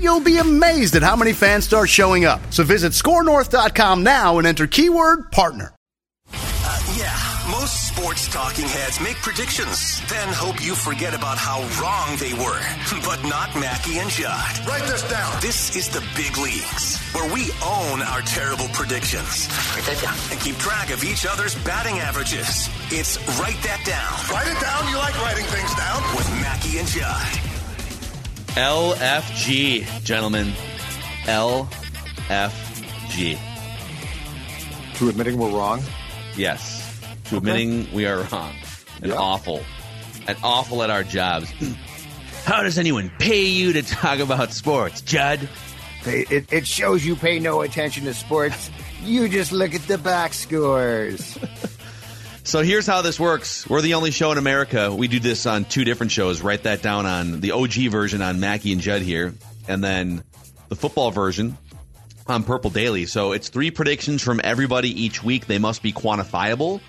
you'll be amazed at how many fans start showing up. So visit scorenorth.com now and enter keyword partner. Uh, yeah, most sports talking heads make predictions, then hope you forget about how wrong they were. But not Mackey and Judd. Write this down. This is the big leagues, where we own our terrible predictions. Write that down. And keep track of each other's batting averages. It's Write That Down. Write it down. You like writing things down. With Mackey and Judd. LFG, gentlemen. LFG. To admitting we're wrong? Yes. To admitting we are wrong. And Yeah. awful. And awful at our jobs. How does anyone pay you to talk about sports, Judd? It, it, it shows you pay no attention to sports. You just look at the back scores. So here's how this works. We're the only show in America. We do this on two different shows. Write that down on the OG version on Mackey and Judd here, and then the football version on Purple Daily. So it's three predictions from everybody each week. They must be quantifiable.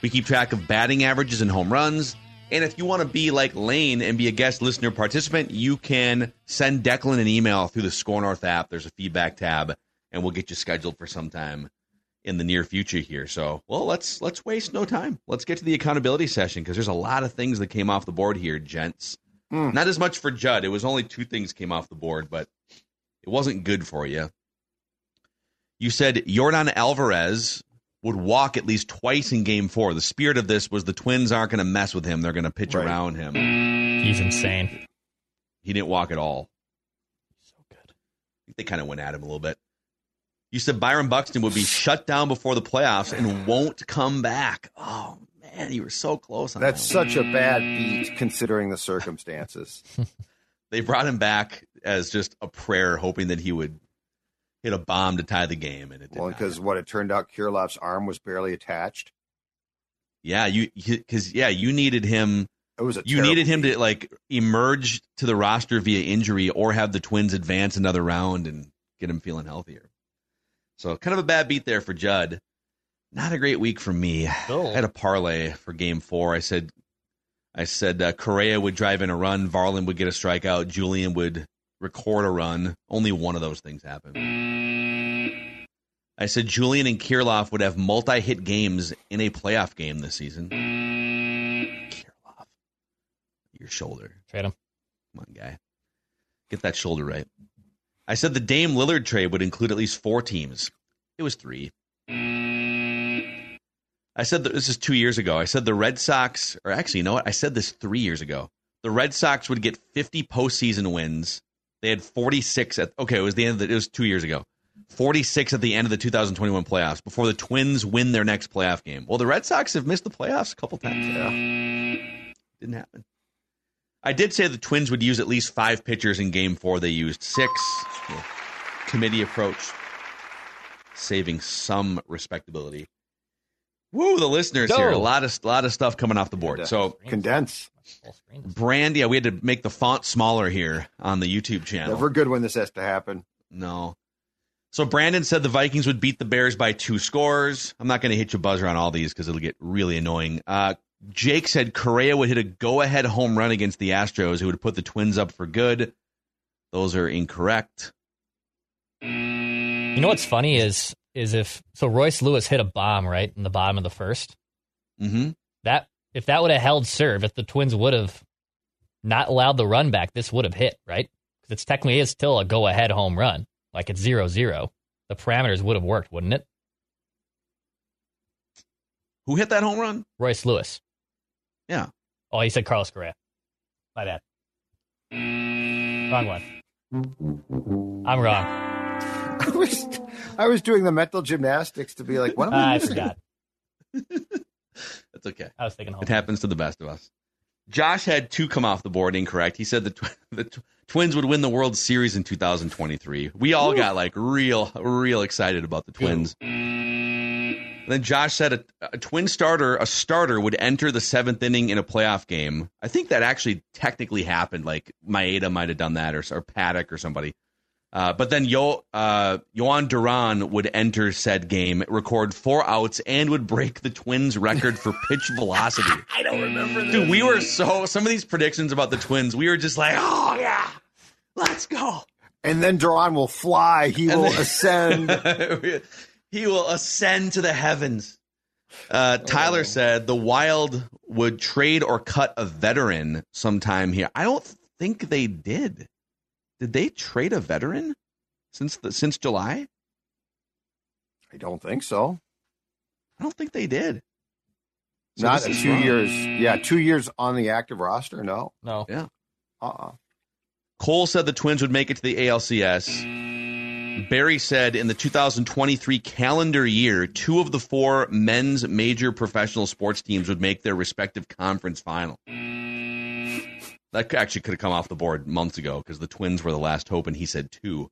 We keep track of batting averages and home runs. And if you want to be like Lane and be a guest listener participant, you can send Declan an email through the Score North app. There's a feedback tab, and we'll get you scheduled for some time in the near future here. So, well, let's let's waste no time. Let's get to the accountability session because there's a lot of things that came off the board here, gents. Hmm. Not as much for Judd. It was only two things came off the board, but it wasn't good for you. You said Yordan Alvarez would walk at least twice in game four. The spirit of this was the Twins aren't going to mess with him. They're going to pitch Right. around him. He's insane. He didn't walk at all. So good. I think they kind of went at him a little bit. You said Byron Buxton would be shut down before the playoffs and won't come back. Oh man, you were so close on That's that. such a bad beat considering the circumstances. They brought him back as just a prayer, hoping that he would hit a bomb to tie the game, and it Well, because what it turned out, Kirilloff's arm was barely attached. Yeah, you because yeah, you needed him. It was a You needed him beat. to like emerge to the roster via injury, or have the Twins advance another round and get him feeling healthier. So kind of a bad beat there for Judd. Not a great week for me. I had a parlay for Game Four. I said, I said uh, Correa would drive in a run, Varland would get a strikeout, Julien would record a run. Only one of those things happened. I said Julien and Kirilloff would have multi-hit games in a playoff game this season. Kirilloff, your shoulder. Trade him. Come on, guy. Get that shoulder right. I said the Dame Lillard trade would include at least four teams. It was three. I said that this is two years ago. I said the Red Sox, or actually, you know what? I said this three years ago. The Red Sox would get 50 postseason wins. They had 46 at, okay, it was the end of the, it was two years ago. 46 at the end of the 2021 playoffs before the Twins win their next playoff game. Well, the Red Sox have missed the playoffs a couple times. Yeah. Didn't happen. I did say the Twins would use at least five pitchers in game four. They used six. The committee approach, saving some respectability. Woo, the listeners Go. here. A lot of lot of stuff coming off the board. So Condense. Full brand, yeah, we had to make the font smaller here on the YouTube channel. Never good when this has to happen. No. So Brandon said the Vikings would beat the Bears by two scores. I'm not going to hit your buzzer on all these because it'll get really annoying. Uh, Jake said Correa would hit a go-ahead home run against the Astros, who would put the Twins up for good. Those are incorrect. You know what's funny is is if so Royce Lewis hit a bomb right in the bottom of the 1st Mm-hmm. That if that would have held serve, if the Twins would have not allowed the run back, this would have hit right because it's technically is still a go ahead home run. Like it's zero zero. The parameters would have worked, wouldn't it? Who hit that home run? Royce Lewis. Yeah. Oh, you said Carlos Correa. My bad. Wrong one. I'm wrong. I was, I was doing the mental gymnastics to be like, what am I? I missing? forgot. That's okay. I was thinking home. It happens to the best of us. Josh had two come off the board incorrect. He said the, tw- the tw- Twins would win the World Series in 2023. We all got like real, real excited about the Twins. Then Josh said a, a twin starter, a starter would enter the seventh inning in a playoff game. I think that actually technically happened. Like Maeda might have done that, or, or Paddack or somebody. Uh, but then Yo, uh, Jhoan Duran would enter said game, record four outs, and would break the Twins' record for pitch velocity. I don't remember this. Dude, we were so some of these predictions about the Twins, we were just like, oh yeah, let's go. And then Duran will fly. He And will then- ascend. he will ascend to the heavens. Uh, Tyler said the Wild would trade or cut a veteran sometime here. I don't think they did. Did they trade a veteran since the, since July? I don't think so. I don't think they did. So Not this a is two wrong. years. Yeah, two years on the active roster. No. No. Yeah. Uh. uh Cole said the Twins would make it to the ALCS. Barry said in the 2023 calendar year, two of the four men's major professional sports teams would make their respective conference final. That actually could have come off the board months ago because the Twins were the last hope, and he said two.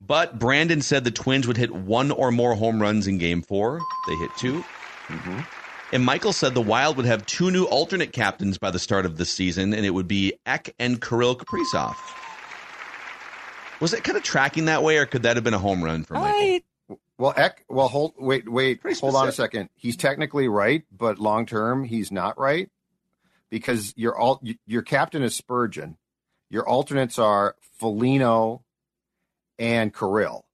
But Brandon said the Twins would hit one or more home runs in game four. They hit 2 mm-hmm. And Michael said the Wild would have two new alternate captains by the start of this season, and it would be Ek and Kirill Kaprizov. Was it kind of tracking that way, or could that have been a home run for Michael? I, Well, Ek. Well, hold. Wait. Wait. Hold on a second. He's technically right, but long term, he's not right because your all your captain is Spurgeon. Your alternates are Foligno and Kirill.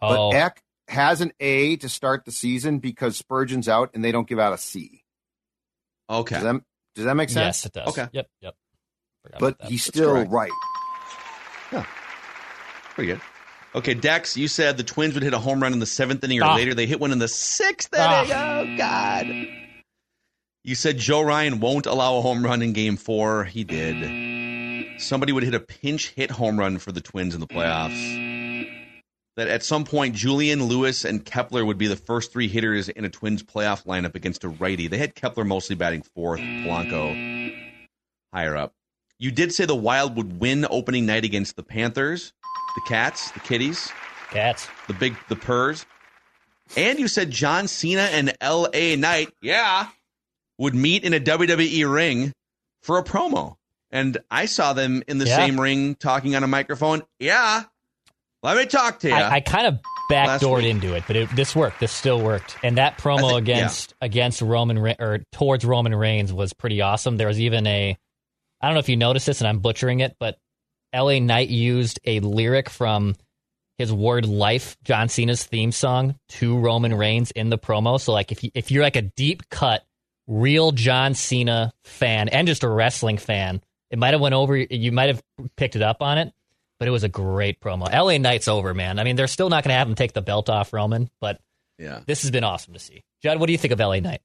But oh, Ek has an A to start the season because Spurgeon's out and they don't give out a C. Okay. Does that, does that make sense? yes, it does. Okay. Yep. Yep. Forgot But he's That's still correct. right. Pretty good. Okay, Dex, you said the Twins would hit a home run in the seventh inning or Ah. later. They hit one in the sixth Ah. inning. Oh, God. You said Joe Ryan won't allow a home run in game four. He did. Somebody would hit a pinch hit home run for the Twins in the playoffs. That at some point, Julien Lewis and Kepler would be the first three hitters in a Twins playoff lineup against a righty. They had Kepler mostly batting fourth, Polanco higher up. You did say the Wild would win opening night against the Panthers, the Cats, the Kitties, Cats. the big the purrs. And you said John Cena and LA Knight, yeah, would meet in a WWE ring for a promo. And I saw them in the Yeah. same ring talking on a microphone. Yeah. Let me talk to you. I, I kind of backdoored into it, but it, this worked. This still worked, and that promo think- against against Roman Re- or towards Roman Reigns was pretty awesome. There was even a, I don't know if you noticed this, and I'm butchering it, but L.A. Knight used a lyric from his word "Life," John Cena's theme song, to Roman Reigns in the promo. So, like, if you, if you're like a deep cut, real John Cena fan and just a wrestling fan, it might have went over. You might have picked it up on it but it was a great promo. LA Knight's over, man. I mean, they're still not going to have him take the belt off Roman, but yeah. this has been awesome to see. Judd, what do you think of LA Knight?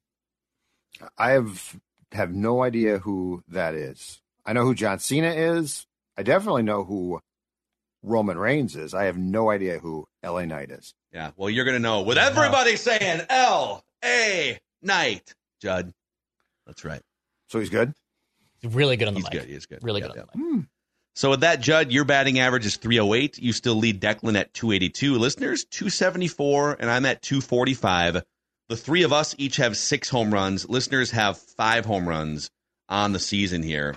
I have have no idea who that is. I know who John Cena is. I definitely know who Roman Reigns is. I have no idea who LA Knight is. Yeah. Well, you're going to know with everybody saying L A Knight, Judd. That's right. So he's good. He's really good on the He's mic. good. He's good. Really Yeah, good on the mic. Hmm. So with that, Judd, your batting average is 308. You still lead Declan at 282. Listeners, 274, and I'm at 245. The three of us each have six home runs. Listeners have five home runs on the season here.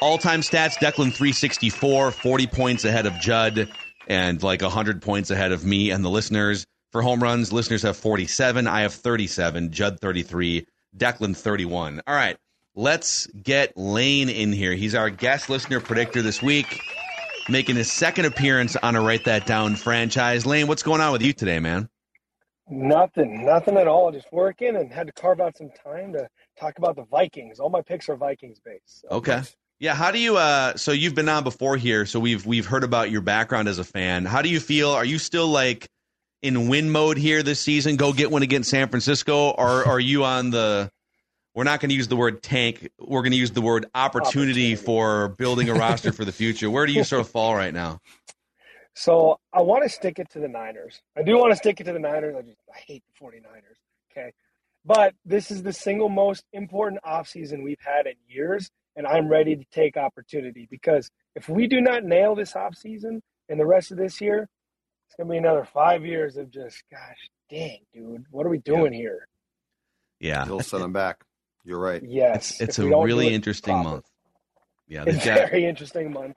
All time stats Declan 364, 40 points ahead of Judd. and like 100 points ahead of me and the listeners. For home runs, listeners have 47. I have 37. Judd 33. Declan 31. All right, let's get Lane in here. He's our guest listener predictor this week, making his second appearance on a Write That Down franchise. Lane, what's going on with you today, man? Nothing, nothing at all. Just working and had to carve out some time to talk about the Vikings. All my picks are Vikings based. So. Okay. Yeah, how do you uh so you've been on before here, so we've we've heard about your background as a fan. How do you feel? Are you still like in win mode here this season? Go get one against San Francisco or are you on the we're not going to use the word tank. We're going to use the word opportunity, opportunity. for building a roster for the future. Where do you sort of fall right now? So I want to stick it to the Niners. I do want to stick it to the Niners. I just I hate the 49ers. Okay. But this is the single most important offseason we've had in years and I'm ready to take opportunity because if we do not nail this off season and the rest of this year, it's gonna be another five years of just gosh dang, dude, what are we doing yeah. here? Yeah, you'll send them back. You're right. Yes, it's, it's a really interesting proper. month. Yeah, it's a very interesting month.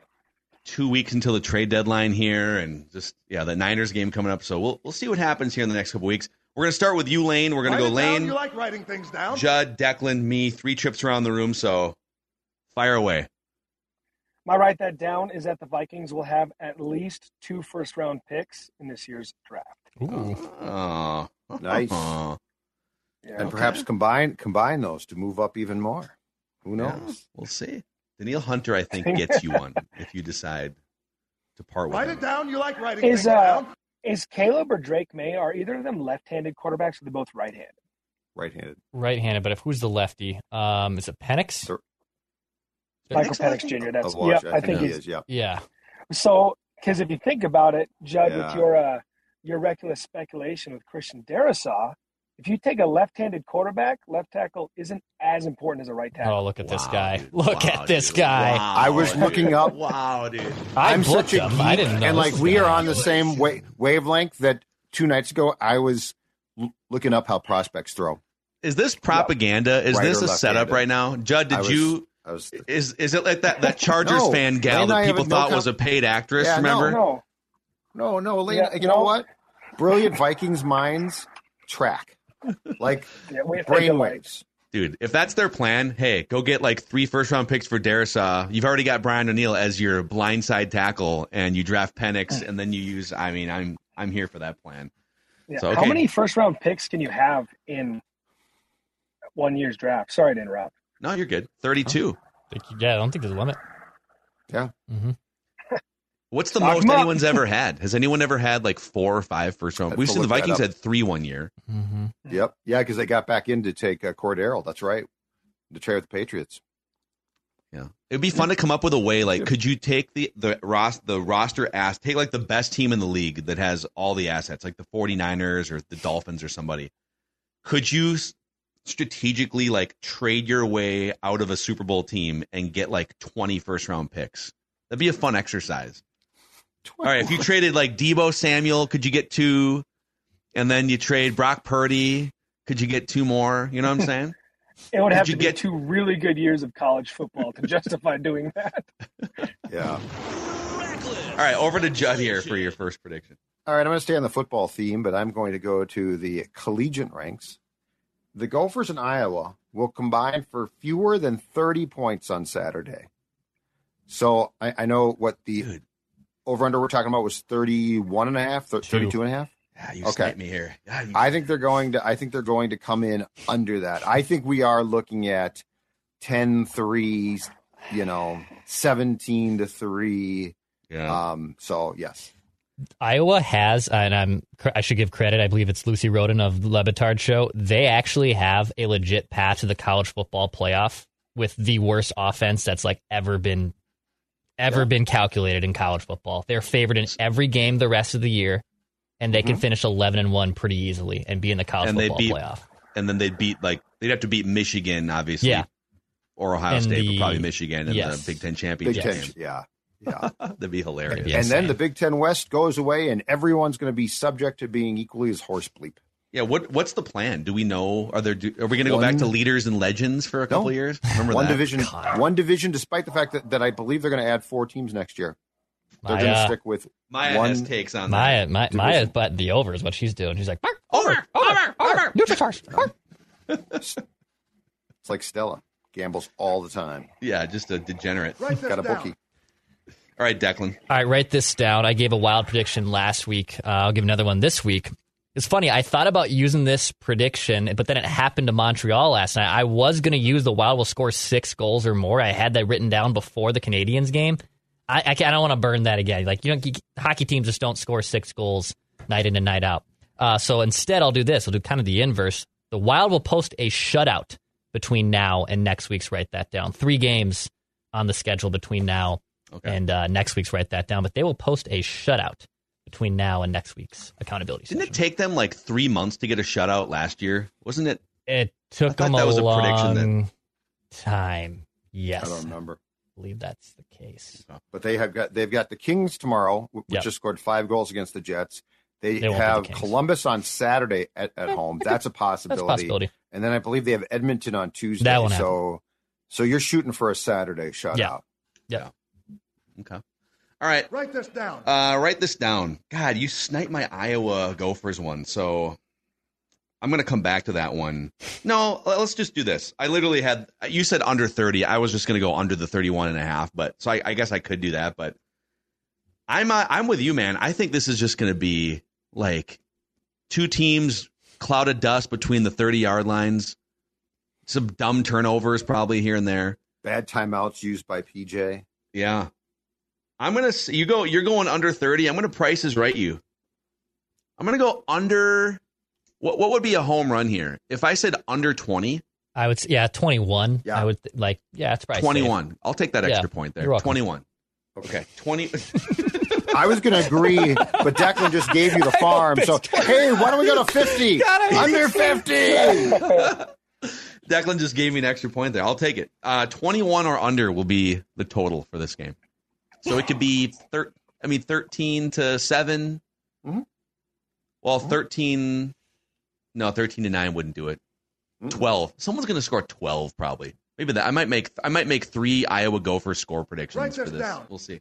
Two weeks until the trade deadline here, and just yeah, the Niners game coming up. So we'll we'll see what happens here in the next couple weeks. We're gonna start with you, Lane. We're gonna Write go Lane. You like writing things down. Judd, Declan, me, three trips around the room. So Fire away. My write that down is that the Vikings will have at least two first round picks in this year's draft. Ooh. Oh, nice. Yeah, and okay. perhaps combine combine those to move up even more. Who knows? Yeah, we'll see. Danielle Hunter, I think, gets you one if you decide to part with. Write him. it down. You like writing is, uh, down. Is Caleb or Drake Maye? are either of them left-handed quarterbacks? Or are they both right-handed? Right-handed. Right-handed, but if who's the lefty? Um, is it Penix? Michael Penix Jr. That's yeah, I, I think, he is. Yeah, yeah. So, because if you think about it, Judd, yeah. with your uh, your reckless speculation with Christian Darrisaw, if you take a left-handed quarterback, left tackle isn't as important as a right tackle. Oh, look at wow, this guy! Dude. Look wow, at this dude. guy! Wow, I was looking up. wow, dude! I'm such a geek, I didn't know and like we are on the same wa- wavelength. That two nights ago, I was l- looking up how prospects throw. Is this propaganda? Yep. Is right this a setup right now, Judd? Did was, you was, is is it like that that Chargers no, fan gal that people thought no was a paid actress? Yeah, remember? No, no, no, no yeah, you know what? Brilliant Vikings minds track like yeah, brainwaves. Dude, if that's their plan, hey, go get like three first round picks for Darrisaw. Uh, you've already got Brian O'Neill as your blindside tackle, and you draft Penix, and then you use. I mean, I'm I'm here for that plan. Yeah. So, okay. How many first round picks can you have in one year's draft? Sorry to interrupt. No, you're good. 32. Yeah, I don't think there's a limit. Yeah. Mm-hmm. What's the most anyone's ever had? Has anyone ever had like four or five first round? We've seen the Vikings had three one year. Mm-hmm. Yep. Yeah, because they got back in to take uh, Cordarrelle. That's right. To trade with the Patriots. Yeah, it'd be fun to come up with a way. Like, could you take the the ros the roster ass take like the best team in the league that has all the assets, like the 49ers or the Dolphins or somebody? Could you strategically like trade your way out of a Super Bowl team and get like 20 first round picks. That'd be a fun exercise. All right, if you traded like Deebo Samuel, could you get two? And then you trade Brock Purdy, could you get two more? You know what I'm saying? It would have to get two really good years of college football to justify doing that. yeah. All right, over to Judd here for your first prediction. All right, I'm going to stay on the football theme, but I'm going to go to the collegiate ranks the Gophers in Iowa will combine for fewer than 30 points on Saturday. So I, I know what the Dude. over under we're talking about was 31 and a half, 32 and a half. Yeah, you okay. me here. you... I think they're going to I think they're going to come in under that. I think we are looking at 10 3, you know, 17 to 3. Yeah. Um so yes. Iowa has, and I'm I should give credit. I believe it's Lucy Rohden of the Le Batard Show. They actually have a legit path to the college football playoff with the worst offense that's like ever been ever yeah. been calculated in college football. They're favored in every game the rest of the year, and they mm-hmm. can finish eleven and one pretty easily and be in the college and football beat, playoff. And then they'd beat like they'd have to beat Michigan, obviously. Yeah. Or Ohio and State, the, but probably Michigan in yes. the Big Ten championship. Big Ten, yeah. Yeah, that'd be hilarious. and then the Big Ten West goes away, and everyone's going to be subject to being equally as horse bleep. Yeah, what what's the plan? Do we know? Are there? Are we going to go back to leaders and legends for a couple no. years? Remember one that? division, God. one division. Despite the fact that, that I believe they're going to add four teams next year. They're going to stick with Maya one. has takes on Maya, that. Maya, Maya, but the over is what she's doing. She's like, "Bark, over, over, over, Nutrisource. bark." It's like Stella gambles all the time. Yeah, just a degenerate. Got a down. bookie. All right, Declan. All right, write this down. I gave a wild prediction last week. Uh, I'll give another one this week. It's funny. I thought about using this prediction, but then it happened to Montreal last night. I was going to use the Wild will score six goals or more. I had that written down before the Canadiens game. I, I, I don't want to burn that again. Like you know, hockey teams just don't score six goals night in and night out. Uh, so instead, I'll do this. I'll do kind of the inverse. The Wild will post a shutout between now and next week's. Write that down. Three games on the schedule between now Okay. and uh, next week's. Write that down. But they will post a shutout between now and next week's accountability. Didn't it take them like three months to get a shutout last year? Wasn't it? It I took thought them that a was a prediction that- time. Yes, I don't remember. believe that's the case. But they have got they've got the Kings tomorrow, which Yep. just scored five goals against the Jets. They, They have the Columbus on Saturday at, at home. That's a That's possibility. a possibility. And then I believe they have Edmonton on Tuesday. That won't so so you're shooting for a Saturday shutout. Yeah. Yeah. Okay. All right. Write this down. Uh, write this down. God, you sniped my Iowa Gophers one, so I'm going to come back to that one. No, let's just do this. I literally had, you said under 30. I was just going to go under the 31 and a half, but so I, I guess I could do that, but I'm, uh, I'm with you, man. I think this is just going to be like two teams, cloud of dust between the 30 yard lines, some dumb turnovers probably here and there. Bad timeouts used by PJ. Yeah. I'm gonna s- you go you're going under 30. I'm gonna prices right you. I'm gonna go under what what would be a home run here? If I said under 20, I would. s- Yeah, twenty-one. Yeah. I would like. Yeah, it's probably 21. I'll take that Yeah, extra point there. 21. Okay. 20 I was going to agree, but Declan just gave you the farm. So, hey, why don't we go to 50? Under 50. Declan just gave me an extra point there. I'll take it. Uh 21 or under will be the total for this game. So it could be thir- I mean 13 to 7. Mhm. Well, 13 No, 13 to 9 wouldn't do it. 12. Someone's going to score 12 probably. Maybe that. I might make I might make 3 Iowa Gophers score predictions Write for this this. down. We'll see.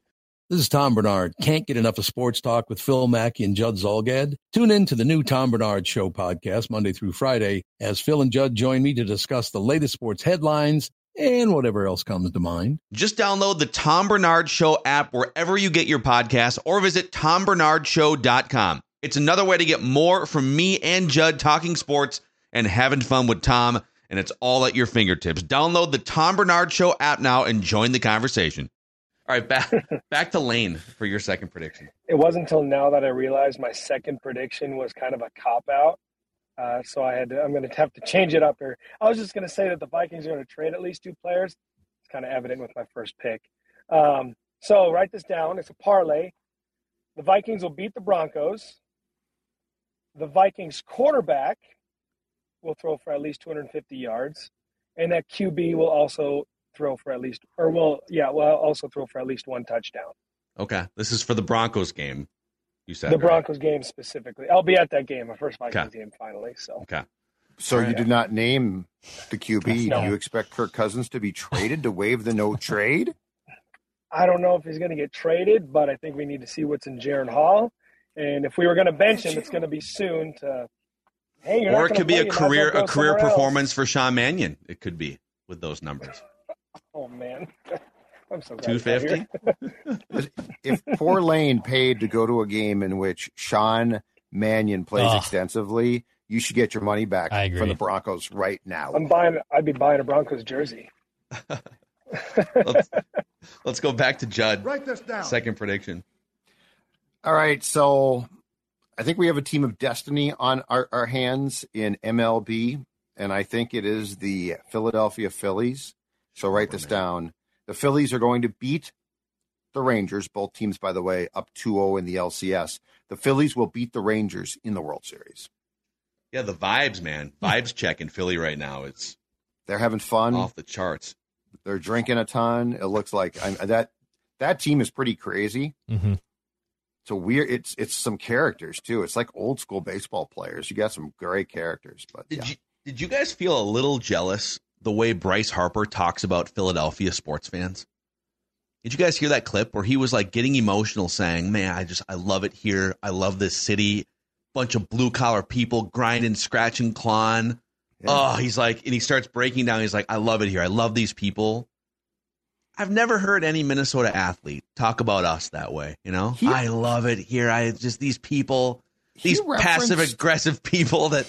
This is Tom Barnard. Can't get enough of sports talk with Phil Mackey and Judd Zulgad? Tune in to the new Tom Barnard Show podcast Monday through Friday as Phil and Judd join me to discuss the latest sports headlines and whatever else comes to mind. Just download the Tom Barnard Show app wherever you get your podcasts or visit tombarnardshow.com. It's another way to get more from me and Judd talking sports and having fun with Tom, and it's all at your fingertips. Download the Tom Barnard Show app now and join the conversation. All right, back back to Lane for your second prediction. It wasn't until now that I realized my second prediction was kind of a cop out. Uh, so I had to, I'm going to have to change it up here. I was just going to say that the Vikings are going to trade at least two players. It's kind of evident with my first pick. Um, so write this down. It's a parlay. The Vikings will beat the Broncos. The Vikings quarterback will throw for at least 250 yards, and that QB will also throw for at least, or will yeah, will also throw for at least one touchdown. Okay, this is for the Broncos game. You said the right? Broncos game specifically. I'll be at that game, my first Vikings Okay. game finally. So Okay. So you did not name the QB. No. Do you expect Kirk Cousins to be traded to waive the no trade? I don't know if he's going to get traded, but I think we need to see what's in Jaren Hall. And if we were going to bench him, it's going to be soon. To hey, you're Or not it could be play, a you might as well career a career somewhere else. performance for Sean Mannion. It could be with those numbers. Oh man, I'm so glad Two he's not fifty. here. If poor Lane paid to go to a game in which Sean Mannion plays Ugh. extensively, you should get your money back from the Broncos right now. I'm buying. I'd be buying a Broncos jersey. let's, let's go back to Judd. Write this down. Second prediction. All right, so I think we have a team of destiny on our, our hands in MLB, and I think it is the Philadelphia Phillies. So write this down. The Phillies are going to beat the Rangers, both teams, by the way, up 2 0 in the LCS. The Phillies will beat the Rangers in the World Series. Yeah, the vibes, man. Vibes check in Philly right now. It's They're having fun. off the charts. They're drinking a ton. It looks like I, that that team is pretty crazy. hmm It's a weird. It's it's some characters too. It's like old school baseball players. You got some great characters, but Did yeah. you did you guys feel a little jealous the way Bryce Harper talks about Philadelphia sports fans? Did you guys hear that clip where he was like getting emotional, saying, "Man, I just I love it here. I love this city. Bunch of blue collar people grinding, scratching, clawing. Oh, he's like, and he starts breaking down. He's like, I love it here. I love these people. I've never heard any Minnesota athlete talk about us that way. You know, He- I love it here. I just these people, these passive aggressive people that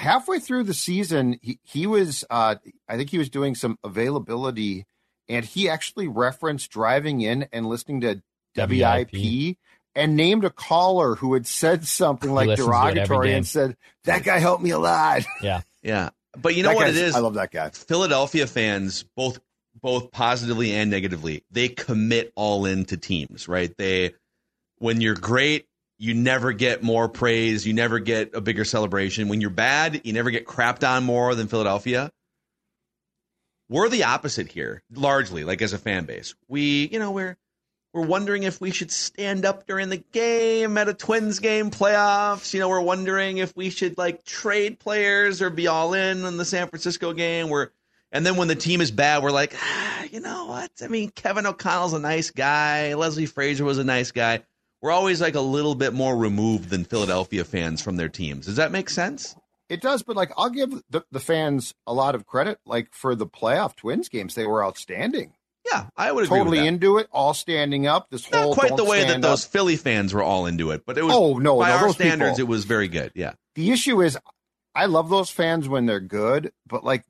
halfway through the season, he, he was, uh, I think he was doing some availability, and he actually referenced driving in and listening to WIP, WIP. and named a caller who had said something like listens to it every derogatory and said, That guy helped me a lot. Yeah. Yeah. But you know That what it is? I love that guy. Philadelphia fans, both both positively and negatively, they commit all into teams, right? They when you're great, you never get more praise, you never get a bigger celebration. When you're bad, you never get crapped on more than Philadelphia. We're the opposite here, largely, like as a fan base. We, you know, we're we're wondering if we should stand up during the game at a Twins game playoffs. You know, we're wondering if we should like trade players or be all in on the San Francisco game. We're and then when the team is bad, we're like, ah, you know what? I mean, Kevin O'Connell's a nice guy. Leslie Frazier was a nice guy. We're always like a little bit more removed than Philadelphia fans from their teams. Does that make sense? It does, but like I'll give the, the fans a lot of credit. Like for the playoff Twins games, they were outstanding. Yeah, I would agree totally with that. into it, all standing up. This Not whole quite the way that those up. Philly fans were all into it, but it was. Oh, no, by no, our standards, people- it was very good. Yeah, The issue is, I love those fans when they're good, but like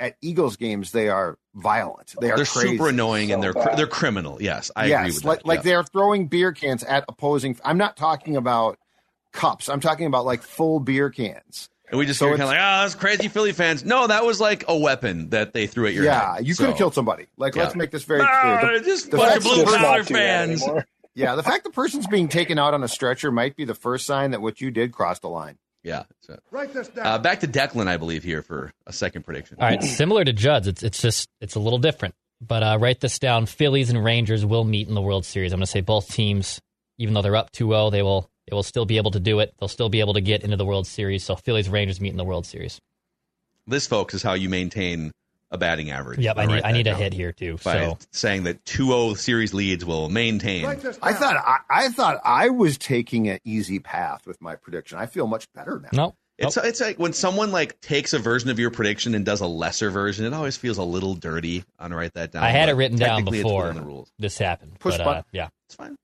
at Eagles games, they are violent. They are they're crazy. super annoying and they're bad. they're criminal. Yes, I yes, agree with like that. like yeah. they're throwing beer cans at opposing. I'm not talking about cups. I'm talking about like full beer cans. And we just So kind of like, oh, those crazy Philly fans. No, that was like a weapon that they threw at your yeah, head. you could have So- killed somebody. Like, Yeah. let's make this very No, clear. The- just the bunch of blue collar fans. Yeah, the fact the person's being taken out on a stretcher might be the first sign that what you did crossed the line. Yeah. So, Write this down. uh, back to Declan, I believe here for a second prediction. All right, similar to Judd's, it's it's just it's a little different. But uh, write this down: Phillies and Rangers will meet in the World Series. I'm going to say both teams, even though they're up 2-0, they will they will still be able to do it. They'll still be able to get into the World Series. So Phillies Rangers meet in the World Series. This, folks, is how you maintain a batting average. Yep, I need I need a hit here too. By So saying that 2-0 series leads will maintain. Write this down. I thought I, I thought I was taking an easy path with my prediction. I feel much better now. no, It's it's like when someone like takes a version of your prediction and does a lesser version, it always feels a little dirty. I'm gonna write that down. I had but it written down before the rules. this happened. Push but uh, yeah, It's fine.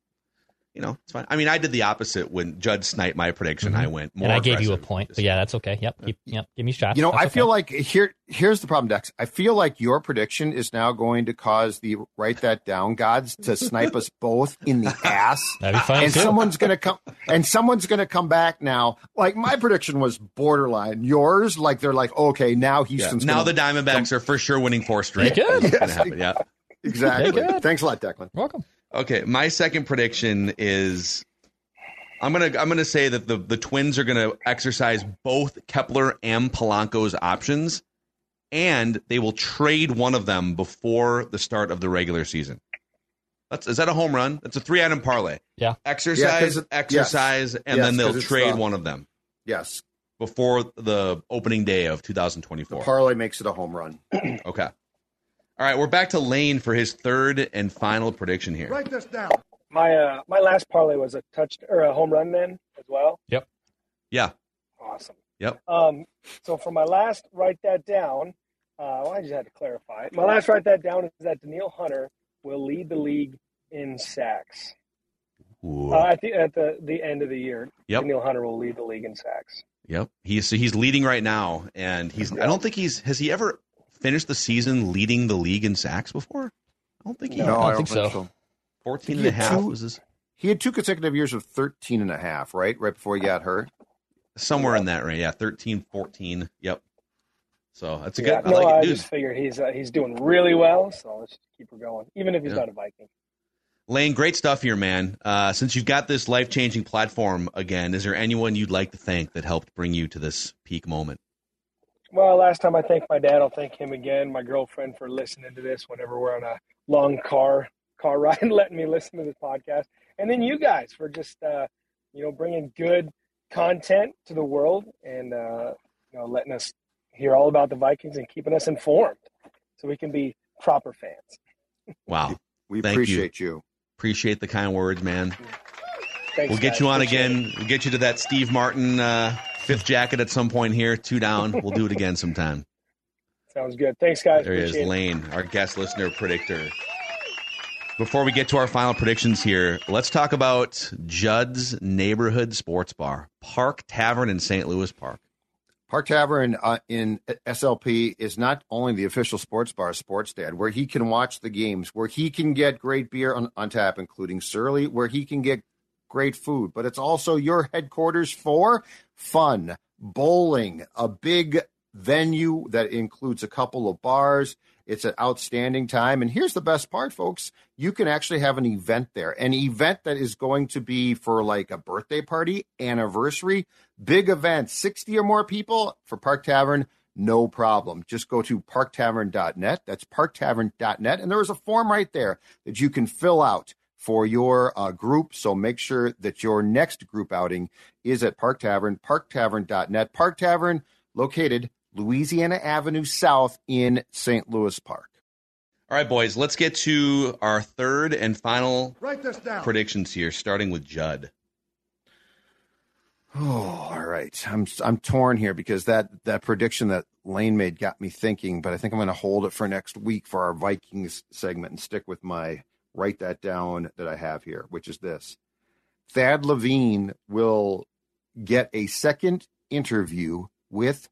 You know, it's fine. I mean, I did the opposite when Judd sniped my prediction. I went more Mm-hmm. and I gave you a point. But yeah, that's okay. Yep, keep, yep, give me shots. You know, That's I okay. feel like here here's the problem, Dex. I feel like your prediction is now going to cause the write that down gods to snipe us both in the ass. That'd be fun and too. someone's gonna come and someone's gonna come back now. Like my prediction was borderline. Yours, like they're like, okay, now Yeah. Houston's Now gonna, the Diamondbacks are for sure winning four straight. They could. That's gonna Yes. Yeah. exactly. Thanks a lot, Declan. welcome. Okay, my second prediction is I'm gonna I'm gonna say that the the Twins are gonna exercise both Kepler and Polanco's options, and they will trade one of them before the start of the regular season. That's is that a home run? That's a three item parlay. Yeah. Exercise, Yeah, 'cause it- exercise, and Yes, then they'll trade the- one of them Yes, before the opening day of the 2024. parlay makes it a home run. okay. All right, we're back to Lane for his third and final prediction here. Write this down. My uh, my last parlay was a touch or a home run then as well. Yep. Yeah. Awesome. Yep. Um, so for my last, write that down. Uh, well, I just had to clarify. it. My last, write that down is that Danielle Hunter will lead the league in sacks Ooh. uh, at the at the the end of the year. Yep. Danielle Hunter will lead the league in sacks. Yep. He's he's leading right now and he's I don't think he's has he ever finished the season leading the league in sacks before? I don't think he No, I don't has. think so. 14 and a He had half two- was his He had two consecutive years of 13 and a half, right? Right before he got hurt. somewhere in that range. Yeah, 13 14. Yep. So, that's a good Yeah, I no, like I it, dude. just figured he's uh, he's doing really well. So let's just keep her going, even if he's Yeah. not a Viking. Lane, great stuff here, man. Uh, since you've got this life-changing platform again, is there anyone you'd like to thank that helped bring you to this peak moment? Well, last time I thanked my dad, I'll thank him again. My girlfriend for listening to this whenever we're on a long car car ride, and letting me listen to this podcast, and then you guys for just uh, you know bringing good content to the world and uh, you know letting us hear all about the Vikings and keeping us informed, so we can be proper fans. Wow. We Thank appreciate you. Appreciate the kind words, man. Thanks, we'll get guys. you on Appreciate again. We'll get you to that Steve Martin uh, fifth jacket at some point here. Two down. We'll do it again sometime. it. Sounds good. Thanks, guys. There he is, Appreciate it. Lane, our guest listener predictor. Before we get to our final predictions here, let's talk about Judd's Neighborhood Sports Bar, Park Tavern in St. Louis Park. Park Tavern uh, in SLP is not only the official sports bar, Sports Dad, where he can watch the games, where he can get great beer on, on tap, including Surly, where he can get great food, but it's also your headquarters for fun, bowling, a big venue that includes a couple of bars. It's an outstanding time. And here's the best part, folks. You can actually have an event there, an event that is going to be for like a birthday party, anniversary, big event, 60 or more people for Park Tavern. No problem. Just go to parktavern.net. That's parktavern.net. And there is a form right there that you can fill out for your uh, group. So make sure that your next group outing is at Park Tavern, parktavern.net. Park Tavern, located Louisiana Avenue South in St. Louis Park. All right, boys, let's get to our third and final Write this down. predictions here, starting with Judd. Oh, all right. I'm I'm torn here because that that prediction that Lane made got me thinking, but I think I'm going to hold it for next week for our Vikings segment and stick with my write that down that I have here, which is this. Thad Levine will get a second interview with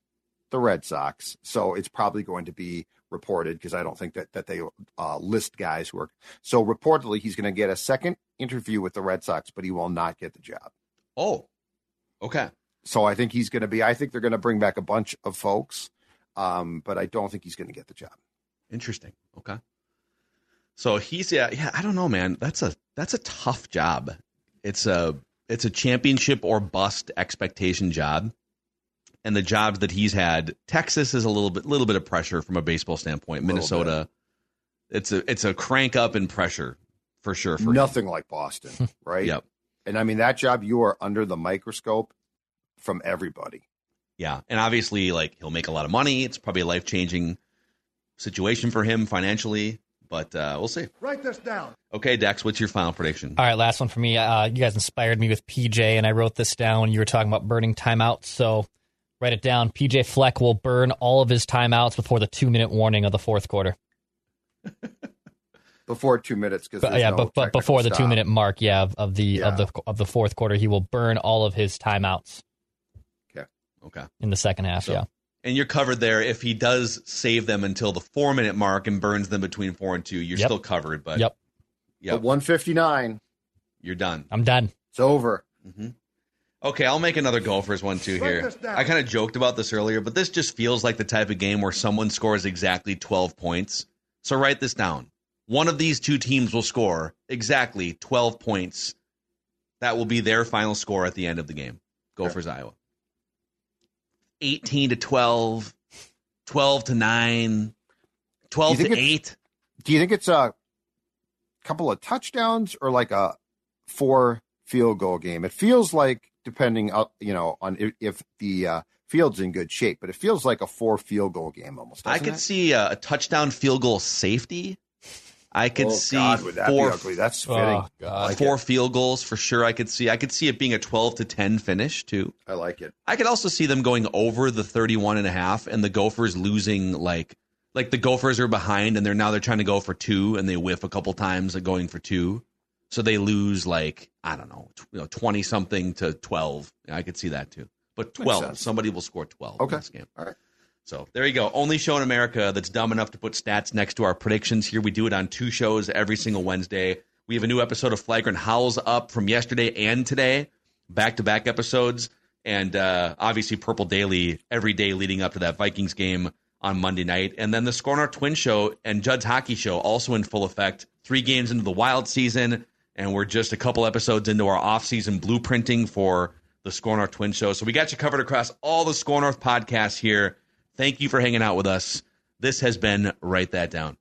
the Red Sox, so it's probably going to be reported because I don't think that that they uh, list guys who are so reportedly he's going to get a second interview with the Red Sox, but he will not get the job. Oh, okay. So I think he's going to be. I think they're going to bring back a bunch of folks, um, but I don't think he's going to get the job. Interesting. So he's yeah, yeah, I don't know, man. That's a that's a tough job. It's a it's a championship or bust expectation job. And the jobs that he's had, Texas is a little bit little bit of pressure from a baseball standpoint. Minnesota, it's a it's a crank up in pressure for sure. For him. Nothing like Boston, right? Yep. And I mean that job, you are under the microscope from everybody. Yeah, and obviously, like he'll make a lot of money. It's probably a life changing situation for him financially, but uh, we'll see. Write this down. Okay, Dex, what's your final prediction? All right, last one for me. Uh, you guys inspired me with PJ, and I wrote this down. You were talking about burning timeouts, so write it down. PJ Fleck will burn all of his timeouts before the two minute warning of the fourth quarter. Before two minutes, because But, yeah, but, but before the two minute mark, yeah, of, of the of the of the fourth quarter, he will burn all of his timeouts Okay. Okay. in the second half. So- yeah, And you're covered there. If he does save them until the four minute mark and burns them between four and two, you're Yep. still covered. But yep, yep, But 159, you're done. I'm done. it's over. Mm-hmm. Okay, I'll make another Gophers one too here. I kind of joked about this earlier, but this just feels like the type of game where someone scores exactly 12 points. So write this down. One of these two teams will score exactly 12 points. That will be their final score at the end of the game. Gophers, Iowa. 18 to 12, 12 to 9, 12 Do you to think 8. Do you think it's a couple of touchdowns or like a four field goal game? It feels like, depending, uh, you know, on if, if the uh, field's in good shape, but it feels like a four field goal game almost. I could it? see a, a touchdown field goal safety. I could Oh, see God, would that four be ugly? That's oh, fitting. Oh God, like four it. field goals for sure. I could see. I could see it being a 12 to 10 finish too. I like it. I could also see them going over the 31 and a half and the Gophers losing like like the Gophers are behind and they're now they're trying to go for two and they whiff a couple times at going for two. So they lose like I don't know, tw- you know 20 something to 12. I could see that too. But 12, somebody will score 12 Okay. in this game. All right. So there you go. Only show in America that's dumb enough to put stats next to our predictions here. We do it on two shows every single Wednesday. We have a new episode of Flagrant Howls up from yesterday and today, back to back episodes. And uh, obviously, Purple Daily every day leading up to that Vikings game on Monday night. And then the Score North Twin Show and Judd's Hockey Show also in full effect. Three games into the wild season. And we're just a couple episodes into our off-season blueprinting for the Score North Twin Show. So we got you covered across all the Score North podcasts here. Thank you for hanging out with us. This has been Write That Down.